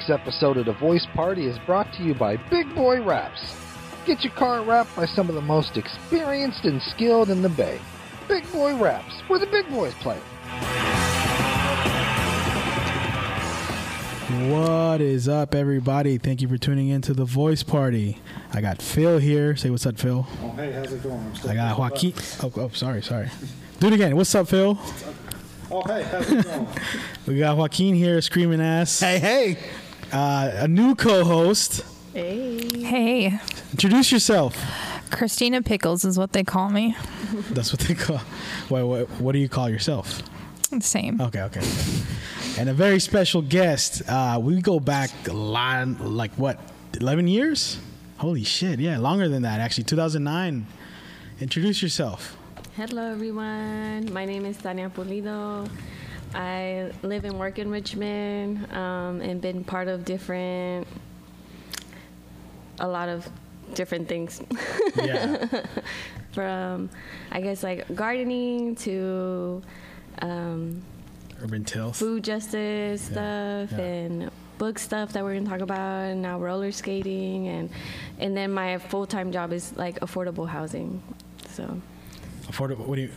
week's episode of The Voice Party is brought to you by Big Boy Wraps. Get your car wrapped by some of the most experienced and skilled in the Bay. Big Boy Wraps, where the big boys play. What is up, everybody? Thank you for tuning in to the Voice Party. I got Phil here. Say what's up, Phil. Oh, hey, how's it going? I'm I got Joaquin. Oh, oh, sorry, sorry. Do it again. What's up, Phil? Oh, hey, how's it going? We got Joaquin here screaming ass. Hey, hey. Uh, a new co-host. Hey, Hey. Introduce yourself. Christina Pickles is what they call me. That's what they call. What, what, what do you call yourself? Same. Okay, okay. And a very special guest. Uh, we go back a lot, like what, 11 years? Holy shit. Yeah, longer than that, actually. 2009. Introduce yourself. Hello, everyone. My name is Tania Pulido. I live and work in Richmond um, and been part of different, a lot of different things. Yeah. From, I guess, like gardening to um, Urban Tilth. food justice Yeah, stuff yeah. and book stuff that we're gonna talk about, and now roller skating, and and then my full time job is like affordable housing. So. Affordable. What do you?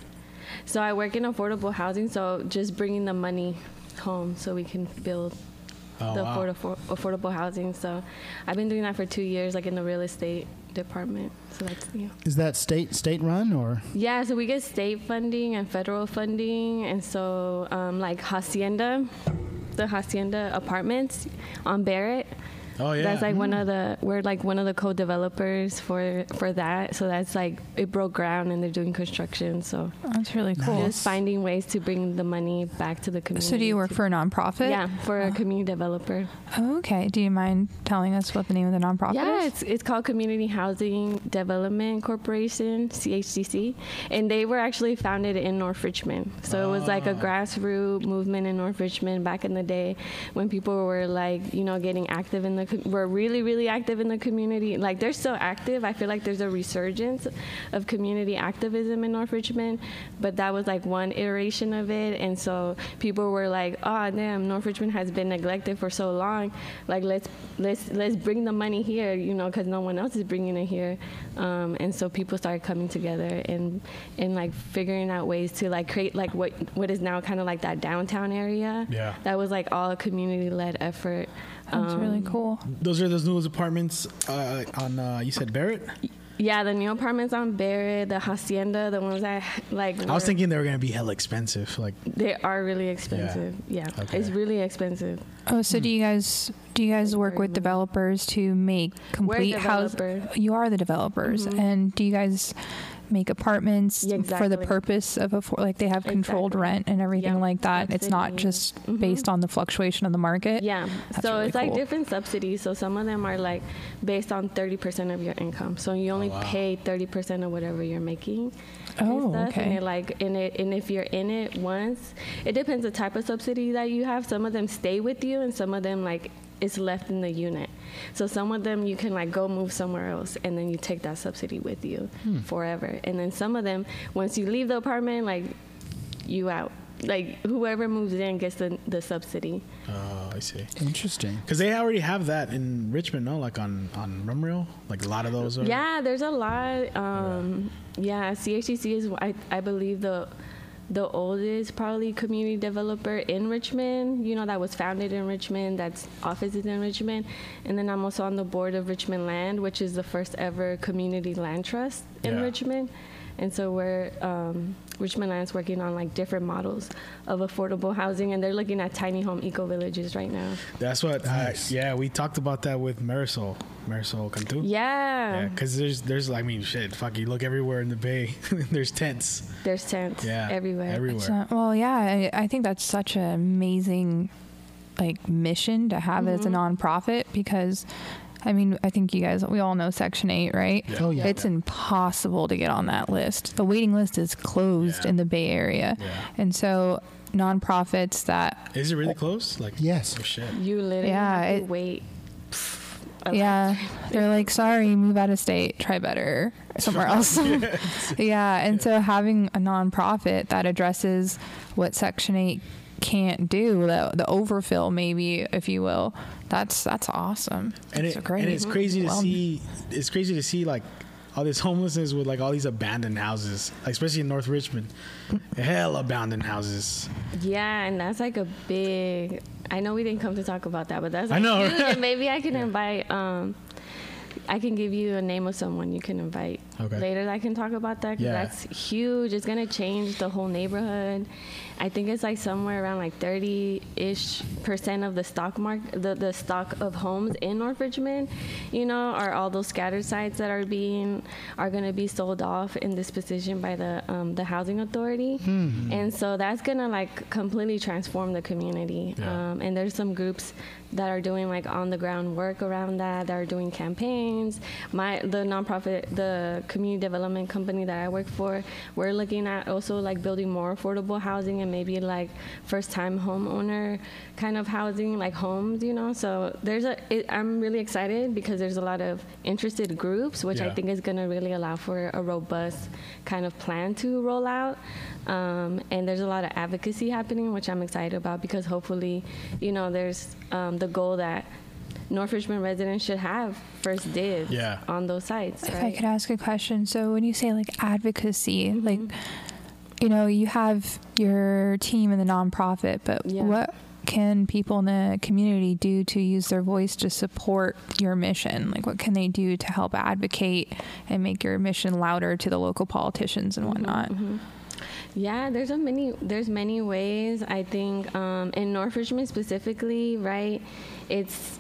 So I work in affordable housing, so just bringing the money home so we can build Oh, the wow. affordable affordable housing. So I've been doing that for two years, like in the real estate department. So that's yeah. Is that state state run or? Yeah, so we get state funding and federal funding, and so um, like Hacienda, the Hacienda apartments on Barrett. Oh, yeah. That's like one of hmm. the we're like one of the co-developers for for that. So that's like it broke ground and they're doing construction. So That's really cool. just finding ways to bring the money back to the community. So, do you work to- for a nonprofit? Yeah, for a oh. community developer. Oh, okay. Do you mind telling us what the name of the nonprofit Yeah, is? it's it's called Community Housing Development Corporation (CHDC), and they were actually founded in North Richmond. So it was like a ah. grassroots movement in North Richmond back in the day when people were like, you know, getting active in the co- were really really active in the community. Like they're still active. I feel like there's a resurgence of community activism in North Richmond, but that was like one iteration of it, and so people were like, oh damn, North Richmond has been neglected for so long. Like let's let's let's bring the money here, you know, because no one else is bringing it here, um, and so people started coming together and and like figuring out ways to like create like what what is now kind of like that downtown area. Yeah. That was like all a community led effort. That's really Um, cool. Those are those new apartments uh, on, uh, you said Barrett? Yeah, the new apartments on Barrett, the hacienda, the ones that like. I was thinking they were going to be hella expensive. Like, they are really expensive. Yeah, Okay. it's really expensive. Oh, so do you guys do you guys work with developers to make complete houses? You are the developers, and do you guys make apartments Yeah, for the purpose of a like they have controlled Exactly. rent and everything Yeah, like that? It's not subsidy. just Mhm. based on the fluctuation of the market. Yeah. That's so really it's like different subsidies. So some of them are like based on 30% of your income. So you only Oh, wow. pay 30% of whatever you're making. and Oh, stuff. okay. And it like in it and if you're in it once, it depends the type of subsidy that you have. Some of them stay with you and some of them like it's left in the unit. So some of them you can like go move somewhere else and then you take that subsidy with you Hmm. forever. And then some of them once you leave the apartment like you out. Like whoever moves in gets the the subsidy. oh, I see. Interesting. Because they already have that in Richmond, no? Like on on Rumrill, like a lot of those are. Yeah, there's a lot. Um, yeah, CHDC is I, I believe the the oldest probably community developer in Richmond. You know that was founded in Richmond. That's offices in Richmond, and then I'm also on the board of Richmond Land, which is the first ever community land trust in Yeah. Richmond. And so we're um, Richmond Land's working on like different models of affordable housing, and they're looking at tiny home eco villages right now. That's what. I, yeah, we talked about that with Marisol, Marisol Cantu. Yeah, Yeah, because there's there's I mean shit, fuck you look everywhere in the bay. there's tents. there's tents Yeah, everywhere. everywhere. It's not- well, yeah, I, I think that's such an amazing like mission to have as a Mm-hmm. nonprofit because I mean, I think you guys we all know Section 8, right? Oh yeah. It's impossible to get on that list. The waiting list is closed Yeah. in the Bay Area. Yeah. And so nonprofits that Is it really close? Like Yes. Oh shit. You literally Yeah, have to it- wait. a yeah, they're like, sorry, move out of state, try better somewhere else. yeah, and so having a nonprofit that addresses what Section 8 can't do the the overfill maybe if you will that's that's awesome and, that's it, great and it's crazy to Well, see it's crazy to see like all this homelessness with like all these abandoned houses like, especially in north richmond hell abandoned houses Yeah, and that's like a big. I know we didn't come to talk about that, but that's I know, huge, right? and maybe I can invite. Um, I can give you a name of someone you can invite Okay. later. I can talk about that 'cause Yeah. that's huge. It's gonna change the whole neighborhood. I think it's like somewhere around like 30-ish percent of the stock market, the, the stock of homes in North Richmond, you know, are all those scattered sites that are being are going to be sold off in this position by the um, the housing authority, and so that's going to like completely transform the community. Yeah. Um, and there's some groups that are doing like on the ground work around that. That are doing campaigns. My the nonprofit, the community development company that I work for, we're looking at also like building more affordable housing and maybe like first time homeowner kind of housing, like homes, you know. So there's a. It, I'm really excited because there's a lot of interested groups, which I think is going to really allow for a robust kind of plan to roll out. Um, and there's a lot of advocacy happening, which I'm excited about because hopefully, you know, there's um, the goal that North Richmond residents should have first dibs Yeah. on those sites. If I could ask a question, so when you say like advocacy, Mm-hmm. like you know, you have your team in the nonprofit, but Yeah. what can people in the community do to use their voice to support your mission? Like, what can they do to help advocate and make your mission louder to the local politicians and whatnot? Mm-hmm. Yeah, there's a many there's many ways. I think um, in North Richmond specifically, right? It's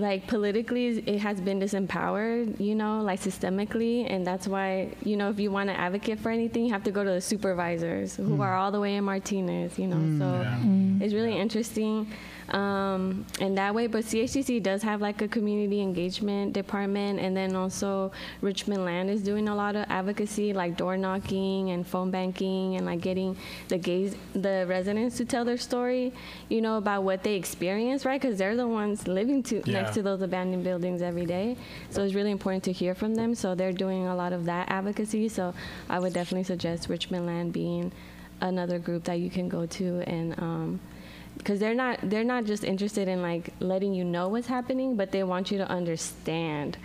like politically it has been disempowered, you know, like systemically, and that's why you know if you want to advocate for anything, you have to go to the supervisors who hmm. are all the way in Martinez, you know. Hmm. so yeah. Hmm. it's really interesting um, in that way. But CHDC does have like a community engagement department, and then also Richmond Land is doing a lot of advocacy, like door knocking and phone banking, and like getting the gays, the residents to tell their story, you know, about what they experience, right? Because they're the ones living to Yeah. next to those abandoned buildings every day. So it's really important to hear from them. So they're doing a lot of that advocacy. So I would definitely suggest Richmond Land being another group that you can go to and. Um, because they're not they're not just interested in like letting you know what's happening but they want you to understand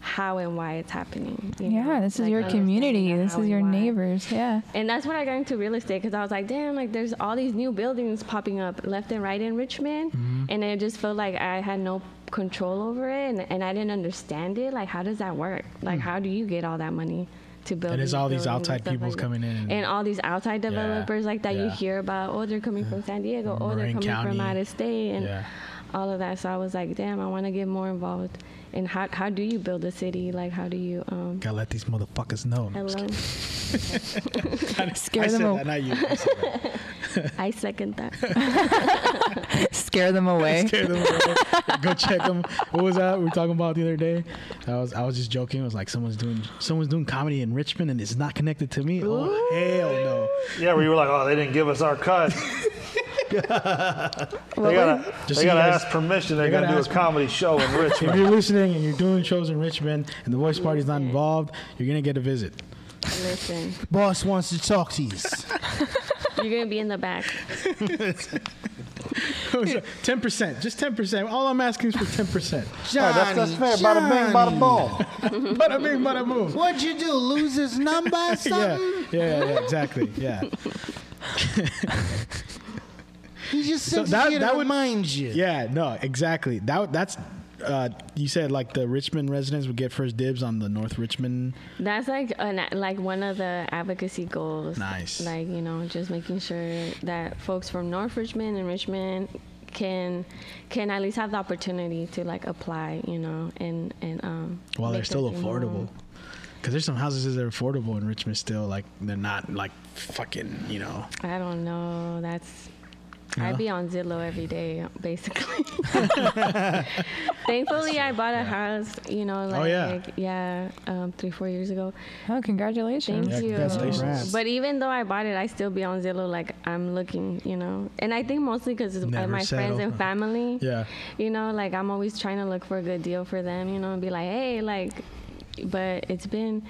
how and why it's happening you know? Yeah, this is Like, your community. This is your why. neighbors. Yeah. and that's when I got into real estate because I was like, damn, like there's all these new buildings popping up left and right in Richmond, Mm-hmm. and it just felt like I had no control over it, and, and I didn't understand it. Like, how does that work? Like, how do you get all that money to build? And there's all these outside people like coming in and- and all these outside Yeah, developers like that you hear about. Oh, they're coming from San Diego. Oh, they're coming County. from out of state, and Yeah. all of that. So I was like, damn, I want to get more involved. And how how do you build a city? Like, how do you um? Gotta let these motherfuckers know. No, I'm just Hello. kidding. Scare I them said that, not you. I said that. I second that. Scare them away. Scare them away. Go check them. What was that we were talking about the other day? I was I was just joking. It was like someone's doing someone's doing comedy in Richmond and it's not connected to me. Oh hell no! Yeah, we were like, oh, they didn't give us our cut. they gotta, Just they so gotta guys- ask permission. They're they gonna gotta do a comedy show in Richmond. If you're listening and you're doing shows in Richmond and the voice party's not involved, you're gonna get a visit. Listen, Boss wants to talk to you. You're gonna be in the back. Oh, ten percent, just ten percent. All I'm asking is for ten percent. All right, that's, that's fair. Bada bing, bada boom. Bada bing, bada boom. What'd you do? Lose his number or Yeah, something? yeah, yeah, yeah, exactly. Yeah, He just So sent that- you here that to would- remind you. yeah. No, exactly. That that's. Uh, you said like the Richmond residents would get first dibs on the North Richmond. That's like an, like one of the advocacy goals. Nice. Like you know, just making sure that folks from North Richmond and Richmond can can at least have the opportunity to like apply. You know, and and um. While they're still affordable. Because there's some houses that are affordable in Richmond still. Like they're not like fucking. You know. I don't know. That's. No? I'd be on Zillow every day, basically. Thankfully, I bought a house, you know, like, Oh, yeah. yeah, um, three, four years ago. Oh, congratulations. Thank Yeah, you. congratulations. Congrats. But even though I bought it, I still be on Zillow, like I'm looking, you know. And I think mostly because Never my friends and family, Yeah. you know, like I'm always trying to look for a good deal for them, you know, and be like, hey, like, but it's been.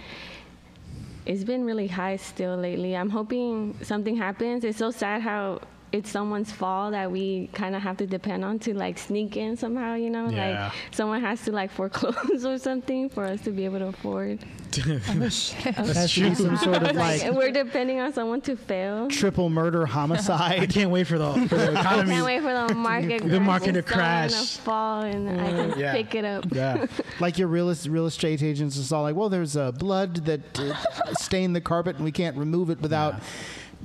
It's been really high still lately. I'm hoping something happens. It's so sad how it's someone's fault that we kind of have to depend on to like sneak in somehow. You know, Yeah. like someone has to like foreclose or something for us to be able to afford. That's true. be some sort of like we're depending on someone to fail. triple murder I homicide. can't wait for the for the economy. Can't wait for the market. The market to crash, and crash. someone to fall, and I can Yeah. pick it up. Yeah, like your real, real estate agents is all like, well, there's uh, blood that uh, stained the carpet and we can't remove it without. Yeah.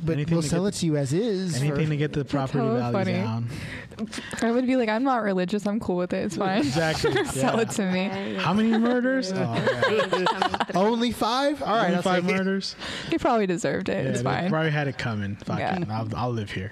But Anything we'll to sell get it to you as is. for- anything to get the property so value funny. down. I would be like, I'm not religious. I'm cool with it. It's fine. Exactly. Sell yeah. it to me. How many murders? Oh, yeah. Only five? All right, Only five murders. You probably deserved it. Yeah, it's they fine. Probably had it coming. Fuck Yeah. I'll, I'll live here.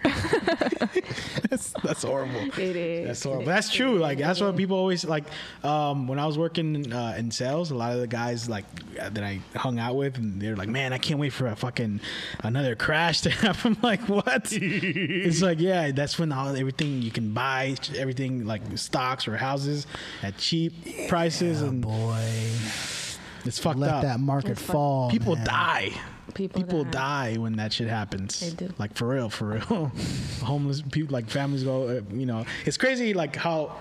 that's, that's horrible. It is. That's horrible. That's true. Like that's what people always like. Um, when I was working uh, in sales, a lot of the guys like uh, that I hung out with, and they're like, "Man, I can't wait for a fucking another crash to happen." I'm like, "What?" it's like, yeah, that's when all everything you can buy, everything like stocks or houses at cheap prices, and Boy, it's fucked let up. that market It's fuck- fall. People man. die. People, People die. die when that shit happens. They do. Like for real, for real. Homeless people, like families go. Uh, you know, it's crazy. Like how,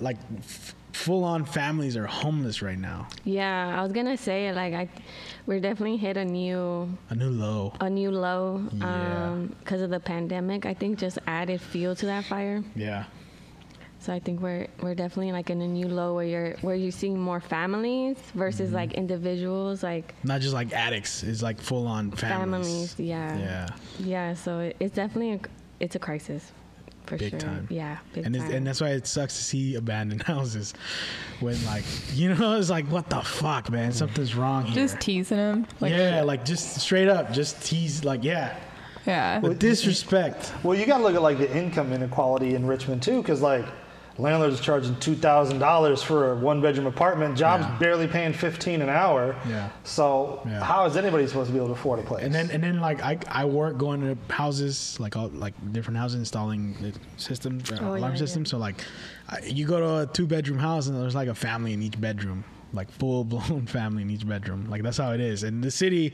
like, f- full on families are homeless right now. Yeah, I was gonna say like I, we're definitely hit a new A new low. a new low Yeah. um because of the pandemic. I think just added fuel to that fire. Yeah. So I think we're we're definitely like in a new low where you're where you're seeing more families versus Mm-hmm. like individuals like Not just like addicts. It's like full on families. families. Yeah. Yeah. Yeah. So it, it's definitely a, it's a crisis for Big sure. time. Yeah. Big And, time. and that's why it sucks to see abandoned houses when like you know it's like what the fuck man something's wrong here Just teasing him. Like, yeah like just straight up just tease like yeah yeah. the disrespect Well, you got to look at like the income inequality in Richmond too, because like landlords are charging two thousand dollars for a one-bedroom apartment. Jobs Yeah. barely paying fifteen an hour. Yeah. So Yeah. how is anybody supposed to be able to afford a place? And then and then like I, I work going to houses like all like different houses installing the system uh, Oh, alarm yeah, system. So like I, you go to a two bedroom house and there's like a family in each bedroom, like full blown family in each bedroom. Like that's how it is. And the city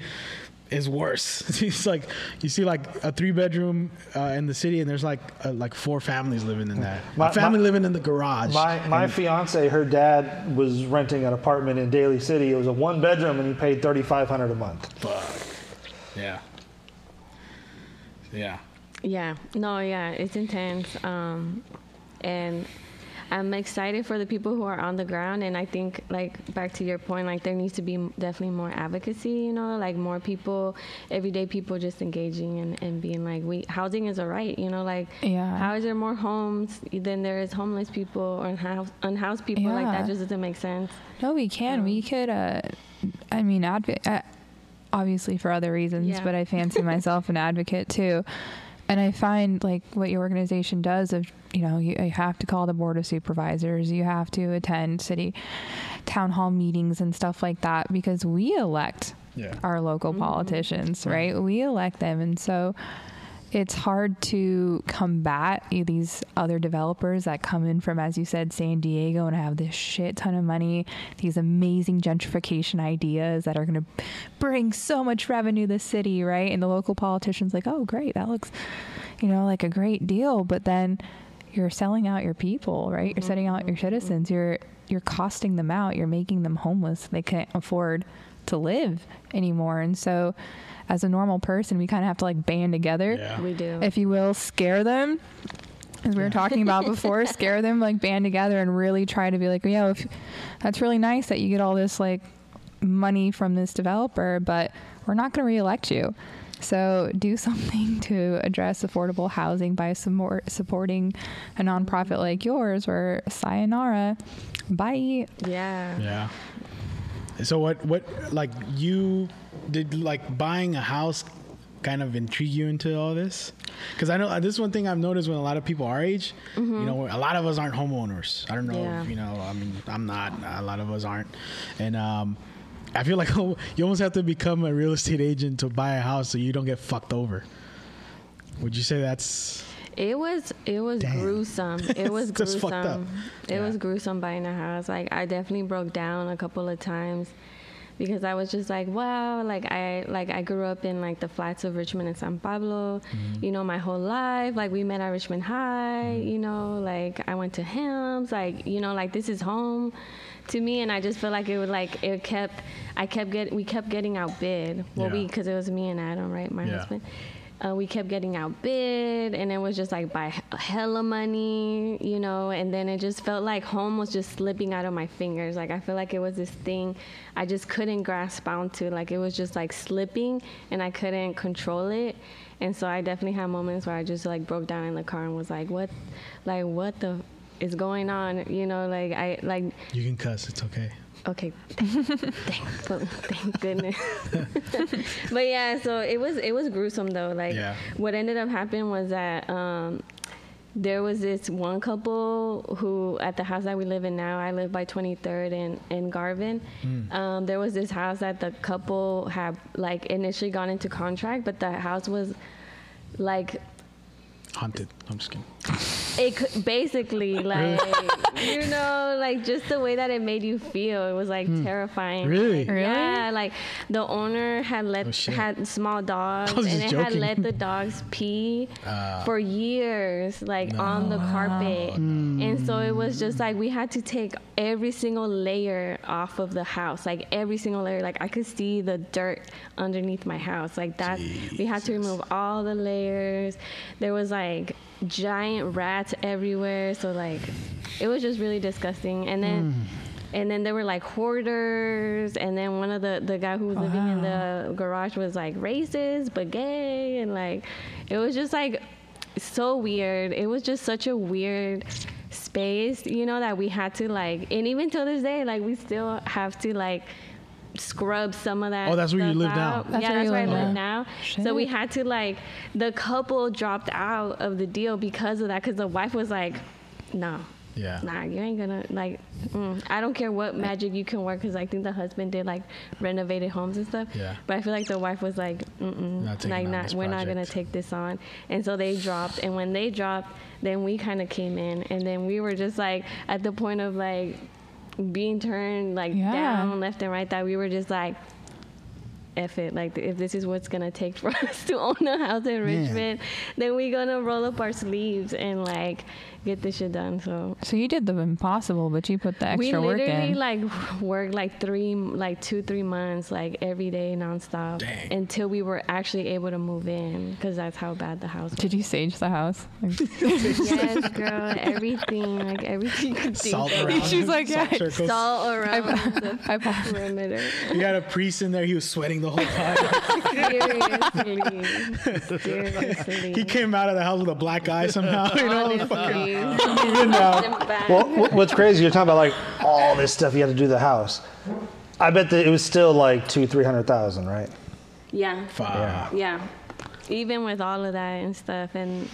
is worse. it's like you see like a three bedroom uh, in the city and there's like uh, like four families living in that. My- a family my- living in the garage. my my fiance, her dad was renting an apartment in Daly City. It was a one bedroom, and he paid thirty five hundred a month. Fuck. Yeah. Yeah. Yeah, no, yeah, it's intense. Um, and I'm excited for the people who are on the ground. And I think, like, back to your point, like, there needs to be definitely more advocacy, you know, like more people, everyday people just engaging and, and being like, we, housing is a right, you know, like, Yeah. how is there more homes than there is homeless people or unhoused, unhoused people? Like, that just doesn't make sense. No, we can. We could. Uh, I mean, advocate. Uh, obviously for other reasons, Yeah. but I fancy myself an advocate too. And I find like what your organization does of you know you, you have to call the board of supervisors, you have to attend city town hall meetings and stuff like that because we elect Yeah. our local mm-hmm. politicians, right? We elect them, and so it's hard to combat these other developers that come in from, as you said, San Diego and have this shit ton of money, these amazing gentrification ideas that are going to bring so much revenue to the city, right? And the local politicians like, oh, great, that looks, you know, like a great deal, but then you're selling out your people, right? You're selling out your citizens. You're you're costing them out. You're making them homeless. They can't afford to live anymore. And so, as a normal person, we kind of have to like band together, Yeah. We do. if you will, scare them. As we were talking about before, scare them, like band together and really try to be like, yeah, if, that's really nice that you get all this like money from this developer, but we're not going to reelect you. So do something to address affordable housing by support, supporting a nonprofit mm-hmm. like yours, or sayonara, bye. yeah. Yeah. So what what like you did like buying a house kind of intrigue you into all this? Because I know uh, this is one thing I've noticed when a lot of people our age, you know, a lot of us aren't homeowners. I don't know, Yeah. if, you know, I mean, I'm not. A lot of us aren't, and um, I feel like you almost have to become a real estate agent to buy a house so you don't get fucked over. Would you say that's It was it was Damn. gruesome. It was That's fucked up. gruesome. It Yeah. was gruesome buying a house. Like I definitely broke down a couple of times because I was just like, wow, like I like I grew up in like the flats of Richmond and San Pablo, mm-hmm. you know, my whole life. Like we met at Richmond High, mm-hmm. you know, like I went to Helms, like you know, like this is home to me, and I just feel like it would like it kept I kept get we kept getting outbid. Well, we because it was me and Adam, right, my Yeah. husband. Uh, we kept getting outbid, and it was just like by he- hella money, you know. And then it just felt like home was just slipping out of my fingers. Like I feel like it was this thing I just couldn't grasp onto. Like it was just like slipping, and I couldn't control it. And so I definitely had moments where I just like broke down in the car and was like, "What, like what the." is going on you know like i like You can cuss. It's okay. Okay, thank, thank, thank goodness. but yeah, so it was it was gruesome though. Like Yeah. what ended up happening was that um, there was this one couple who at the house that we live in now. I live by 23rd and in Garvin. Um, there was this house that the couple had like initially gone into contract, but the house was like Haunted. I'm just kidding. it could, basically like you know like just the way that it made you feel it was like terrifying. Hmm. Really? Really? yeah like the owner had let Oh, had small dogs and just it had let the dogs pee Uh, for years like on the carpet. And so it was just like we had to take every single layer off of the house like every single layer. Like i could see the dirt underneath my house. Like that we had to remove all the layers. There was like giant rats everywhere. So like it was just really disgusting. And then hmm. and then there were like hoarders. And then one of the the guy who was living in the garage was like racist but gay. And like it was just like so weird. It was just such a weird space you know that we had to like and even till this day like we still have to like scrub some of that Oh, that's where you stuff live now? out. That's yeah that's where i live live now. now so we had to like the couple dropped out of the deal because of that because the wife was like no yeah. nah, you ain't gonna like. Mm, I don't care what magic you can work because I think the husband did like renovated homes and stuff. Yeah. But I feel like the wife was like, Mm-mm, Not like not, we're not gonna take this on. And so they dropped. And when they dropped, then we kind of came in, and then we were just like at the point of like being turned like Yeah. down left and right that we were just like. F it, like if this is what's gonna take for us to own a house in Richmond, then we're gonna roll up our sleeves and like get this shit done. So So you did the impossible, but you put the we extra work in. We literally like worked like three, like two, three months, like every day nonstop, Dang. until we were actually able to move in because that's how bad the house was. Did you sage the house? Like, yes, girl, everything, like everything you could think Salt around. She's like, Salt yeah. circles. Salt around the I bought perimeter. You got a priest in there. He was sweating the whole time. Seriously, seriously. he came out of the house with a black eye somehow. You know, fucking. Honestly. Even now. Well, wh- what's crazy? You're talking about like all this stuff you had to do to the house. I bet that it was still like two, three hundred thousand, right? Yeah. Fuck. Yeah. Even with all of that and stuff and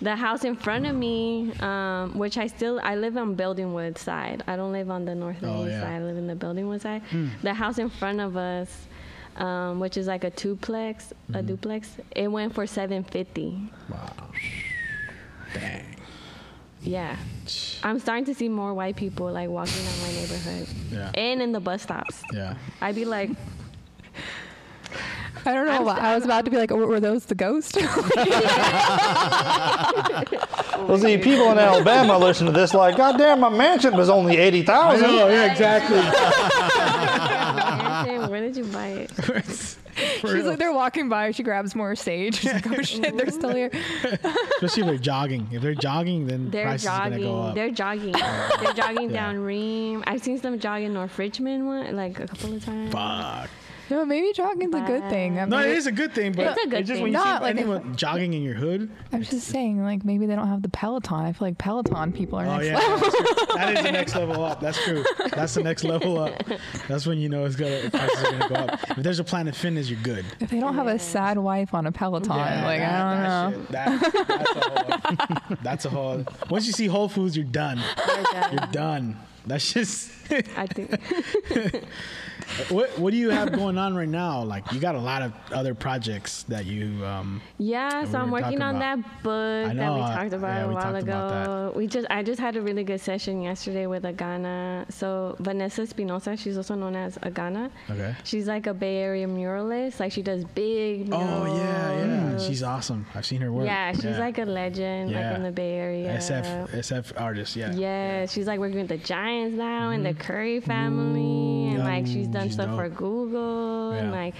the house in front of me, um, which I still I live on Belding Woods side. I don't live on the north and Oh, east yeah. side. I live in the Belding Woods side. The house in front of us, um, which is like a duplex, a duplex, it went for seven fifty. Wow. Dang. Yeah. I'm starting to see more white people like walking down my neighborhood Yeah. and in the bus stops. Yeah. I'd be like, I don't know. I'm why- I was about to be like, were were those the ghost? Well, see, people in Alabama listen to this like, God damn, my mansion was only eighty I thousand. know. Yeah. Exactly. "Mansion, where did you buy it? She's like, they're walking by. She grabs more sage. She's like, oh shit, they're still here. Especially if they're jogging. If they're jogging, then They're prices are gonna go jogging. They're jogging. They're jogging Yeah. down Rheem. I've seen some jogging North Richmond one like a couple of times. Fuck. No, maybe jogging's a good thing. I No, it is a good thing, but It's a good just thing. when you Not see like if- anyone jogging in your hood. I'm just saying, like maybe they don't have the Peloton. I feel like Peloton people are Oh next yeah, level. that's true. that is the next level up. That's true. That's the next level up. That's when you know it's gonna prices are gonna go up. If there's a Planet Fitness, you're good. If they don't have a sad wife on a Peloton, like I don't know. that, That, that's a whole. That's a whole. Once you see Whole Foods, you're done. They're done. You're done. That's just. I think what What do you have going on right now? Like you got a lot of other projects that you. Um, Yeah, we so I'm working on about. that book I that we uh, talked about yeah, a we while ago. We just I just had a really good session yesterday with Agana. So Vanessa Espinosa, she's also known as Agana. okay. She's like a Bay Area muralist. Like she does big murals. Oh yeah, yeah. She's awesome. I've seen her work. Yeah, she's like a legend, Yeah. like in the Bay Area. SF SF artist. Yeah. Yeah, she's like working with the Giants now and the Curry family, and yeah. like she's done She's stuff for. Google, and like,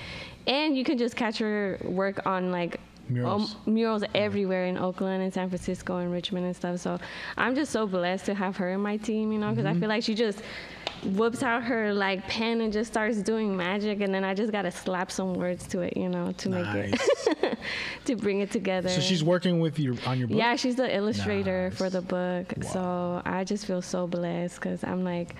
and you can just catch her work on like Murals. um, murals everywhere in Oakland and San Francisco and Richmond and stuff. So I'm just so blessed to have her in my team, you know, because Mm-hmm. I feel like she just whoops out her like pen and just starts doing magic, and then I just gotta slap some words to it, you know, to make it to bring it together. So she's working with you on your book. Yeah, she's the illustrator Nice. for the book. So I just feel so blessed because I'm like,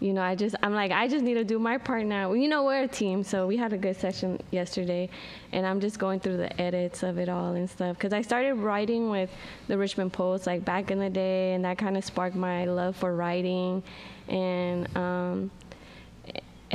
you know, I just I'm like I just need to do my part now. You know, we're a team, so we had a good session yesterday, and I'm just going through the edits of it all and stuff. Because I started writing with the Richmond Pulse like back in the day, and that kind of sparked my love for writing, and um,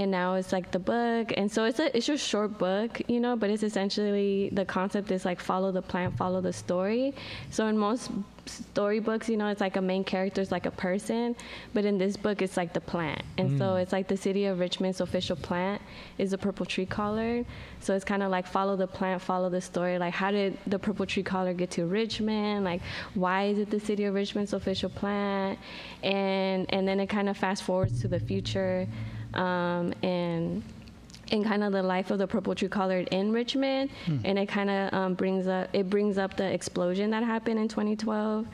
and now it's like the book. And so it's a it's a short book you know but it's essentially the concept is like follow the plant follow the story. So in most storybooks you know it's like a main character is like a person but in this book it's like the plant. And so mm. it's like the city of richmond's official plant is a purple tree collard. So it's kind of like follow the plant follow the story. Like how did the purple tree collard get to richmond? Like why is it the city of richmond's official plant? And and then it kind of fast forwards to the future um, and and kind of the life of the purple tree collard in Richmond, and it kind of um, brings up it brings up the explosion that happened in 2012.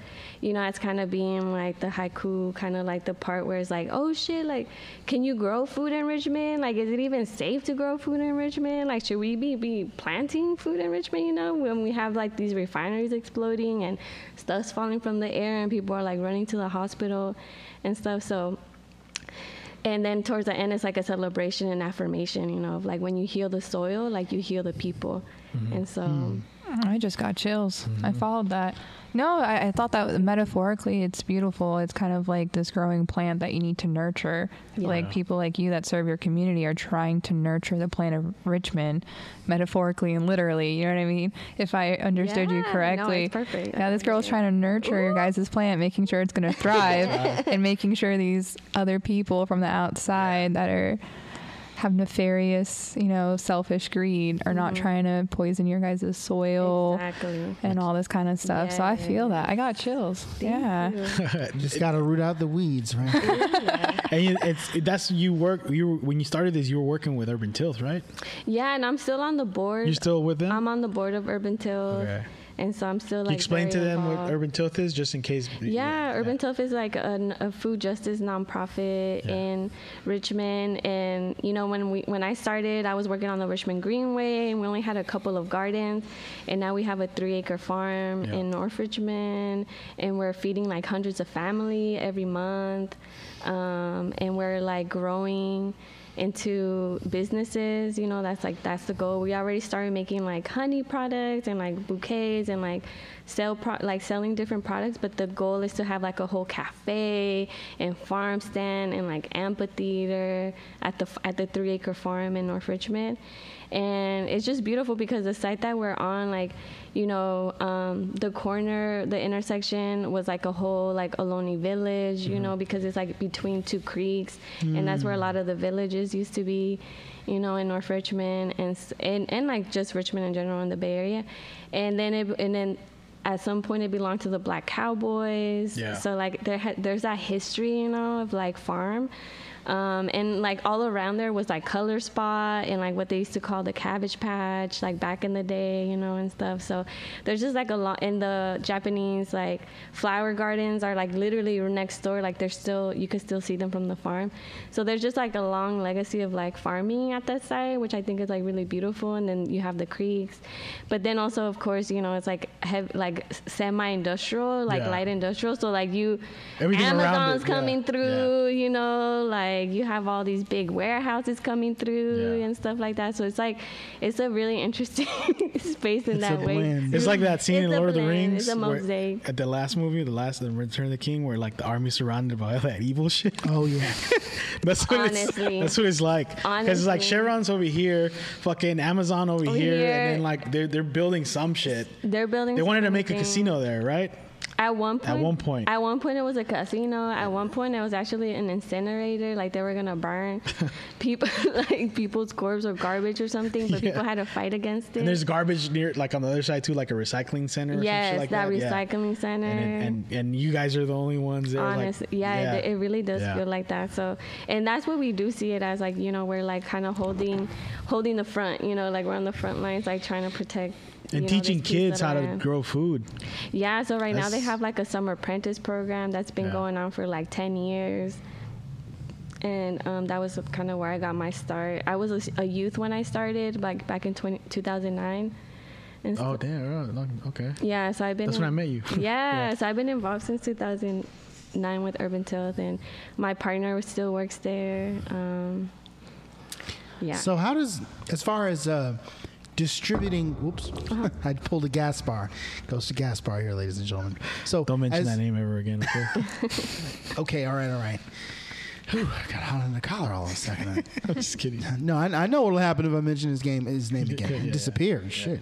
You know, it's kind of being like the haiku, kind of like the part where it's like, oh shit, like, can you grow food in Richmond? Like, is it even safe to grow food in Richmond? Like, should we be be planting food in Richmond? You know, when we have like these refineries exploding and stuff's falling from the air, and people are like running to the hospital and stuff. So and then towards the end it's like a celebration and affirmation you know of like when you heal the soil like you heal the people. Mm-hmm. And so mm-hmm. I just got chills. I mm-hmm. followed that. No, I, I thought that metaphorically it's beautiful. It's kind of like this growing plant that you need to nurture. Like people like you that serve your community are trying to nurture the plant of Richmond, metaphorically and literally. You know what I mean? If I understood Yeah, you no, correctly. it's perfect. Yeah, this girl's understand. trying to nurture your guys' plant, making sure it's going to thrive, and making sure these other people from the outside that are have nefarious, you know, selfish greed are not mm-hmm. trying to poison your guys' soil exactly and all this kind of stuff. so I Yeah. feel that. I got chills. yeah. Just got to root out the weeds, right? And you, it's that's you work. You when you started this, you were working with Urban Tilth, right? yeah and i'm still on the board You're still with them. i'm on the board of urban tilth Okay. And so i'm still like you explain to them what. Urban Tilth is, just in case. Yeah, Urban Tilth is like an, a food justice nonprofit Yeah. in Richmond, and you know when we when I started, I was working on the Richmond Greenway, and we only had a couple of gardens, and now we have a three-acre farm Yeah. in North Richmond, and we're feeding like hundreds of family every month, um, and we're like growing into businesses you know that's like that's the goal. We already started making like honey products and like bouquets and like sell pro- like selling different products but the goal is to have like a whole cafe and farm stand and like amphitheater at the at the three acre farm in north richmond and it's just beautiful because the site that we're on like you know um, the corner the intersection was like a whole like Ohlone village you know because it's like between two creeks. And that's where a lot of the villages used to be you know in north richmond and and, and like just richmond in general in the bay area. And then it and then at some point it belonged to the black cowboys. Yeah. so like there ha- there's that history you know of like farm um, and like all around there was like color spot and like what they used to call the cabbage patch like back in the day you know and stuff so there's just like a lot in the japanese like flower gardens are like literally next door like they're still you could still see them from the farm so there's just like a long legacy of like farming at that site which i think is like really beautiful and then you have the creeks but then also of course you know it's like hev- like semi-industrial, like Yeah. light industrial. So like you, Everything around Amazon's it, yeah. coming through. You know, like you have all these big warehouses coming through Yeah. and stuff like that. So it's like it's a really interesting space in It's that way. blend. It's like that scene It's in a Lord of the. Rings It's a where- mosaic. at the last movie, the last the Return of the King, where like the army surrounded by all that evil shit. Oh yeah. That's what Honestly. it's that's what it's like. Because it's like Honestly. Chevron's over here, fucking Amazon over, Over here, here. and then like they're they're building some shit. They're building. They wanted to make a casino there, right? At one point. one point. At one point, it was a casino. At one point, it was actually an incinerator. Like they were gonna burn people, like people's corpse or garbage or something. But Yeah. people had to fight against it. And there's garbage near, like on the other side too, like a recycling center. Or yes, like that, that, Yeah. recycling center. And, and and you guys are the only ones there. Honest, like, yeah, It, it really does Yeah. feel like that. So, and that's what we do see it as, like you know, we're like kind of holding, holding the front. You know, like we're on the front lines, like trying to protect. And know, teaching kids how to grow food. Yeah, so right now they have like a summer apprentice program that's been Yeah. going on for like 10 years. And um, that was kind of where I got my start. I was a youth when I started, like back in 20, 2009. And Oh so- damn! Okay. yeah, so I've been. That's when I met you. Yeah, Yeah. so I've been involved since 2009 with Urban Tilth, and my partner still works there. Um, yeah. So how does, as far as uh, distributing? Whoops, Uh-huh. I pulled a gas bar. Goes to gas bar here, ladies and gentlemen. So Don't mention as- that name ever again. Okay. Okay, all right, all right. Whew, I got hot in the collar all of a second. I'm just kidding. No, I, I know what'll happen if I mention his game, his name again. Yeah, yeah, Disappear. yeah. Shit.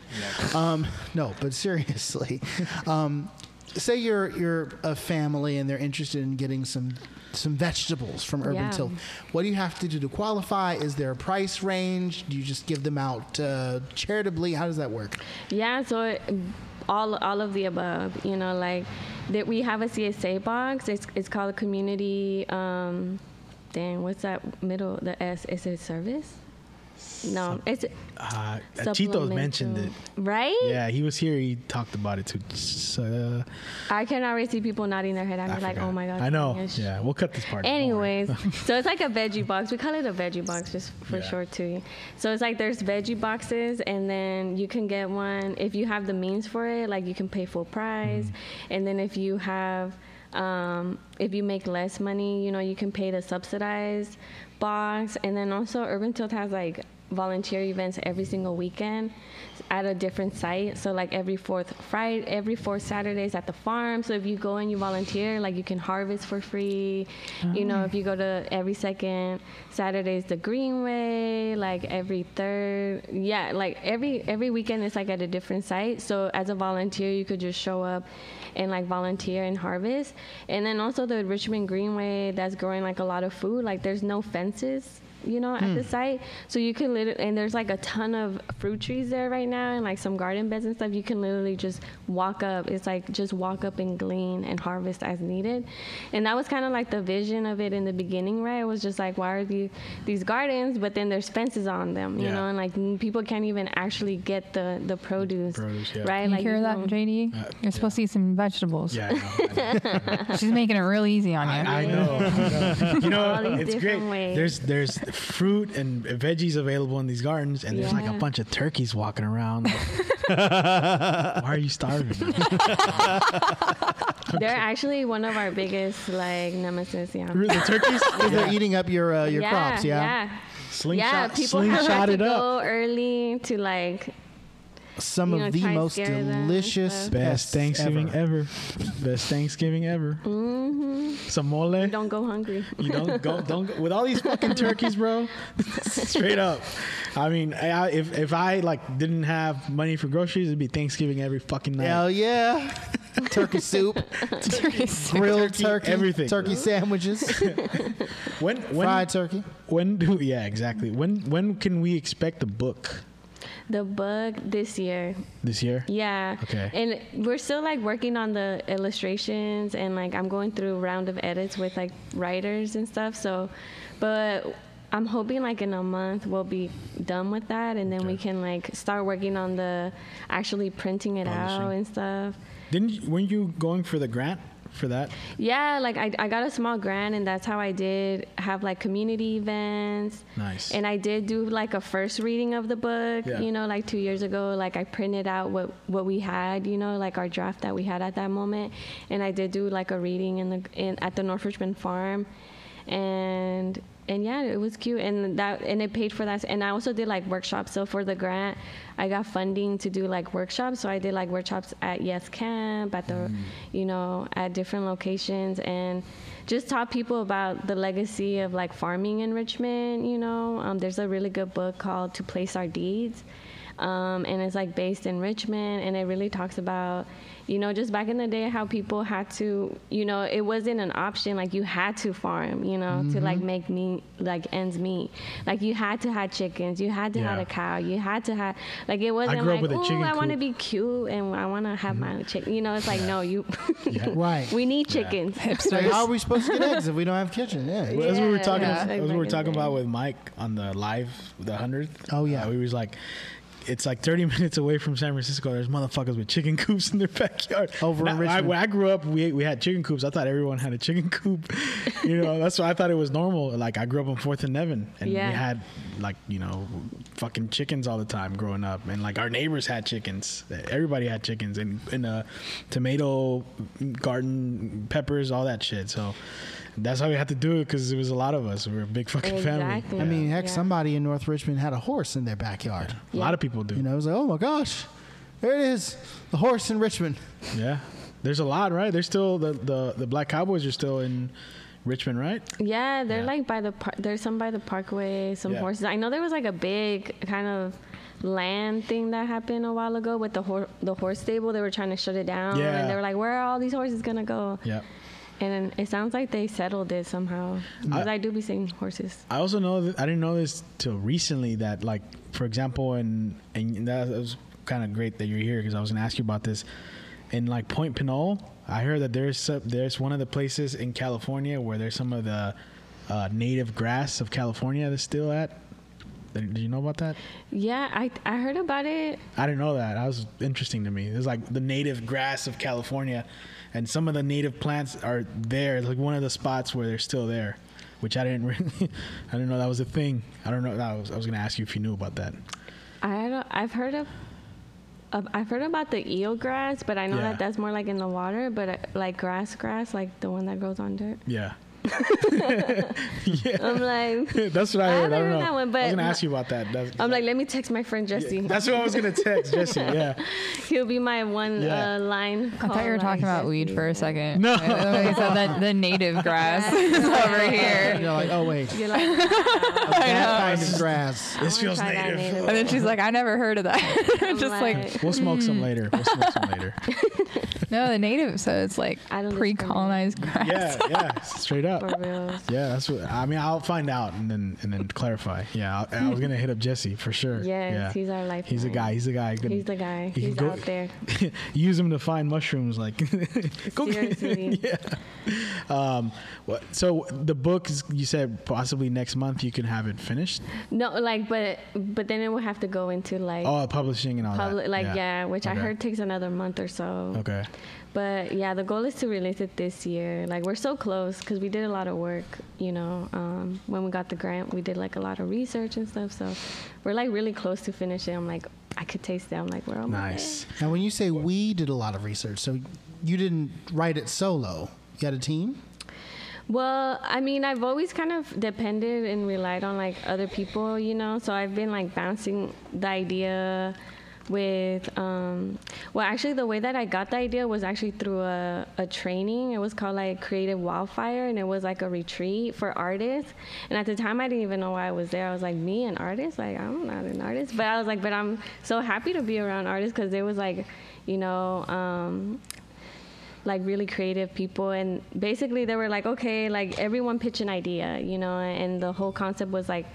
Um, no, but seriously, um, say you're you're a family and they're interested in getting some some vegetables from Urban Yeah. Tilth. What do you have to do to qualify? Is there a price range? Do you just give them out uh, charitably? How does that work? Yeah, so it, all all of the above. You know, like that we have a CSA box. It's it's called a community. Um, dang, what's that middle? The S is it service? No, it's Uh, Chito mentioned it. Right? Yeah, he was here. He talked about it too. So, uh, I can already see people nodding their head. I'm like, oh my god. I know. Yeah, we'll cut this part. Anyways, so it's like a veggie box. We call it a veggie box just for Yeah. short too. So it's like there's veggie boxes, and then you can get one if you have the means for it. Like you can pay full price, Mm-hmm. and then if you have, um, if you make less money, you know, you can pay the subsidized box. And then also Urban Tilth has like volunteer events every single weekend at a different site. So like every fourth Friday, every fourth Saturdays at the farm. So if you go and you volunteer, like you can harvest for free. You know, if you go to every second Saturdays the Greenway, like every third, yeah, like every every weekend it's like at a different site. So as a volunteer, you could just show up and like volunteer and harvest. And then also the Richmond Greenway that's growing like a lot of food. Like there's no fences you know, at the site. So you can literally, and there's like a ton of fruit trees there right now and like some garden beds and stuff. You can literally just walk up. It's like just walk up and glean and harvest as needed. And that was kind of like the vision of it in the beginning, right? It was just like, why are these, these gardens, but then there's fences on them, you Yeah. know, and like people can't even actually get the, the produce, Produce, yeah. right? You like, hear you that, know- JD? Uh, You're supposed to eat some vegetables. Yeah, I know. I know. She's making it real easy on you. I, I know. I know. You know, it's great. ways. There's there's fruit and veggies available in these gardens, and there's like a bunch of turkeys walking around. Why are you starving? They're actually one of our biggest like nemesis, yeah. the turkeys Because they're eating up your uh, your yeah, crops, yeah. yeah. slingshot, yeah, people have slingshot to it up. go early to like Some You know, of the most scare them and delicious. Best Thanksgiving ever. ever. Best Thanksgiving ever. hmm Some mole. don't go hungry. You don't go, don't go with all these fucking turkeys, bro. Straight up. I mean, I, if if I like didn't have money for groceries, it'd be Thanksgiving every fucking night. Hell yeah. turkey soup, grilled Turkey, turkey, everything. turkey sandwiches, When when fried turkey. when do yeah exactly when when can we expect the book The book this year, this year? yeah. Okay. And we're still like working on the illustrations and like I'm going through a round of edits with like writers and stuff. So, but I'm hoping like in a month we'll be done with that and then we can like start working on the actually printing it out and stuff. Didn't you, weren't you going for the grant for that? Yeah, like I, I got a small grant, and that's how I did have like community events. Nice. And I did do like a first reading of the book, Yeah. you know, like two years ago. Like I printed out what what we had, you know, like our draft that we had at that moment, and I did do like a reading in the in at the North Richmond farm, and and yeah, it was cute, and that and it paid for that. And I also did like workshops. So for the grant, I got funding to do like workshops. So I did like workshops at Yes Camp, at the, you know, at different locations, and just taught people about the legacy of like farming in Richmond. You know, um, there's a really good book called To Place Our Deeds, um, and it's like based in Richmond, and it really talks about, you know, just back in the day how people had to, you know, it wasn't an option. Like you had to farm, you know, to like make meat, like ends meet. Like you had to have chickens, you had to have a cow, you had to have, like it wasn't like, oh, I want to be cute and I want to have my own chicken. You know, it's like no, you, Right. we need chickens. It's like, how are we supposed to get eggs if we don't have kitchen? Yeah. Well, as we were Yeah, talking, yeah. as we were Back in talking about with Mike on the live, the hundredth. Oh, yeah. uh, we was like, it's like 30 minutes away from San Francisco. There's motherfuckers with chicken coops in their backyard. Over in And I- I- Richmond. when I grew up, we we had chicken coops. I thought everyone had a chicken coop. you know, that's why I thought it was normal. Like I grew up on Fourth and Nevin, and Yeah. we had like you know, fucking chickens all the time growing up, and like our neighbors had chickens. Everybody had chickens, and in a uh, tomato garden, peppers, all that shit. So. That's how we had to do it because it was a lot of us. We were a big fucking family. Exactly. I mean, heck, Yeah. somebody in North Richmond had a horse in their backyard. A lot of people do. You know, it was like, oh my gosh, there it is, the horse in Richmond. Yeah, there's a lot, right? There's still the the, the Black Cowboys are still in Richmond, right? Yeah, they're Yeah. like by the par- there's some by the parkway, some Yeah. horses. I know there was like a big kind of land thing that happened a while ago with the hor- the horse stable. They were trying to shut it down, Yeah. and they were like, "Where are all these horses gonna go?" Yeah. And it sounds like they settled it somehow. Because I, do be seeing horses. I also know that I didn't know this till recently that like for example and and that was kind of great that you're here because I was gonna ask you about this in like Point Pinole. I heard that there's some, there's one of the places in California where there's some of the uh, native grass of California that's still at. Did did you know about that? Yeah, I I heard about it. I didn't know that. That was interesting to me. It's like the native grass of California, and some of the native plants are there. It's like one of the spots where they're still there, which I didn't really, I didn't know that was a thing. I don't know. I was, I was gonna ask you if you knew about that. I don't, I've heard of. of- I've heard about the eel grass, but I know Yeah. that that's more like in the water. But uh, like grass, grass, like the one that grows on dirt. Yeah. Yeah. I'm like, That's what I I heard. haven't I don't know. that one, I was gonna ask you about that. That's, I'm like, let me text my friend Jesse. that's what I was gonna text Jesse. Yeah. He'll be my one Yeah. uh, line. I thought you were talking about weed for a second. No. I thought that the native grass is over here. You're like, oh wait, You're like, that kind of grass. This feels native. native. And then she's like, I never heard of that. I'm Just like, We'll smoke some later. We'll smoke some later. No, the native. So it's like I don't pre-colonized grass. Yeah, yeah, straight up. Yeah, that's what I mean. I'll find out and then and then clarify. Yeah, I, I was gonna hit up Jesse for sure. Yes, yeah. he's our lifeline. He's a guy. He's a guy. Good- He's the guy. he He's go- out there. use him to find mushrooms. Like, go get- Seriously. yeah. Um. What? So the book is, you said possibly next month you can have it finished. No, like, but but then it will have to go into like Oh, publishing and all public, that. like yeah, which I heard takes another month or so. Okay. But yeah, the goal is to release it this year. Like we're so close because we did a lot of work. You know, um, when we got the grant, we did like a lot of research and stuff. So we're like really close to finish it. I'm like, I could taste it. I'm like, we're almost Nice. Now, when you say we did a lot of research, so you didn't write it solo. You had a team. Well, I mean, I've always kind of depended and relied on like other people, you know. So I've been like bouncing the idea with um well actually the way that I got the idea was actually through a, a training. It was called like Creative Wildfire and it was like a retreat for artists. And at the time I didn't even know why I was there. I was like, me an artist? Like I'm not an artist. But I was like, but I'm so happy to be around artists because it was like, you know, um like really creative people and basically they were like okay like everyone pitch an idea you know and the whole concept was like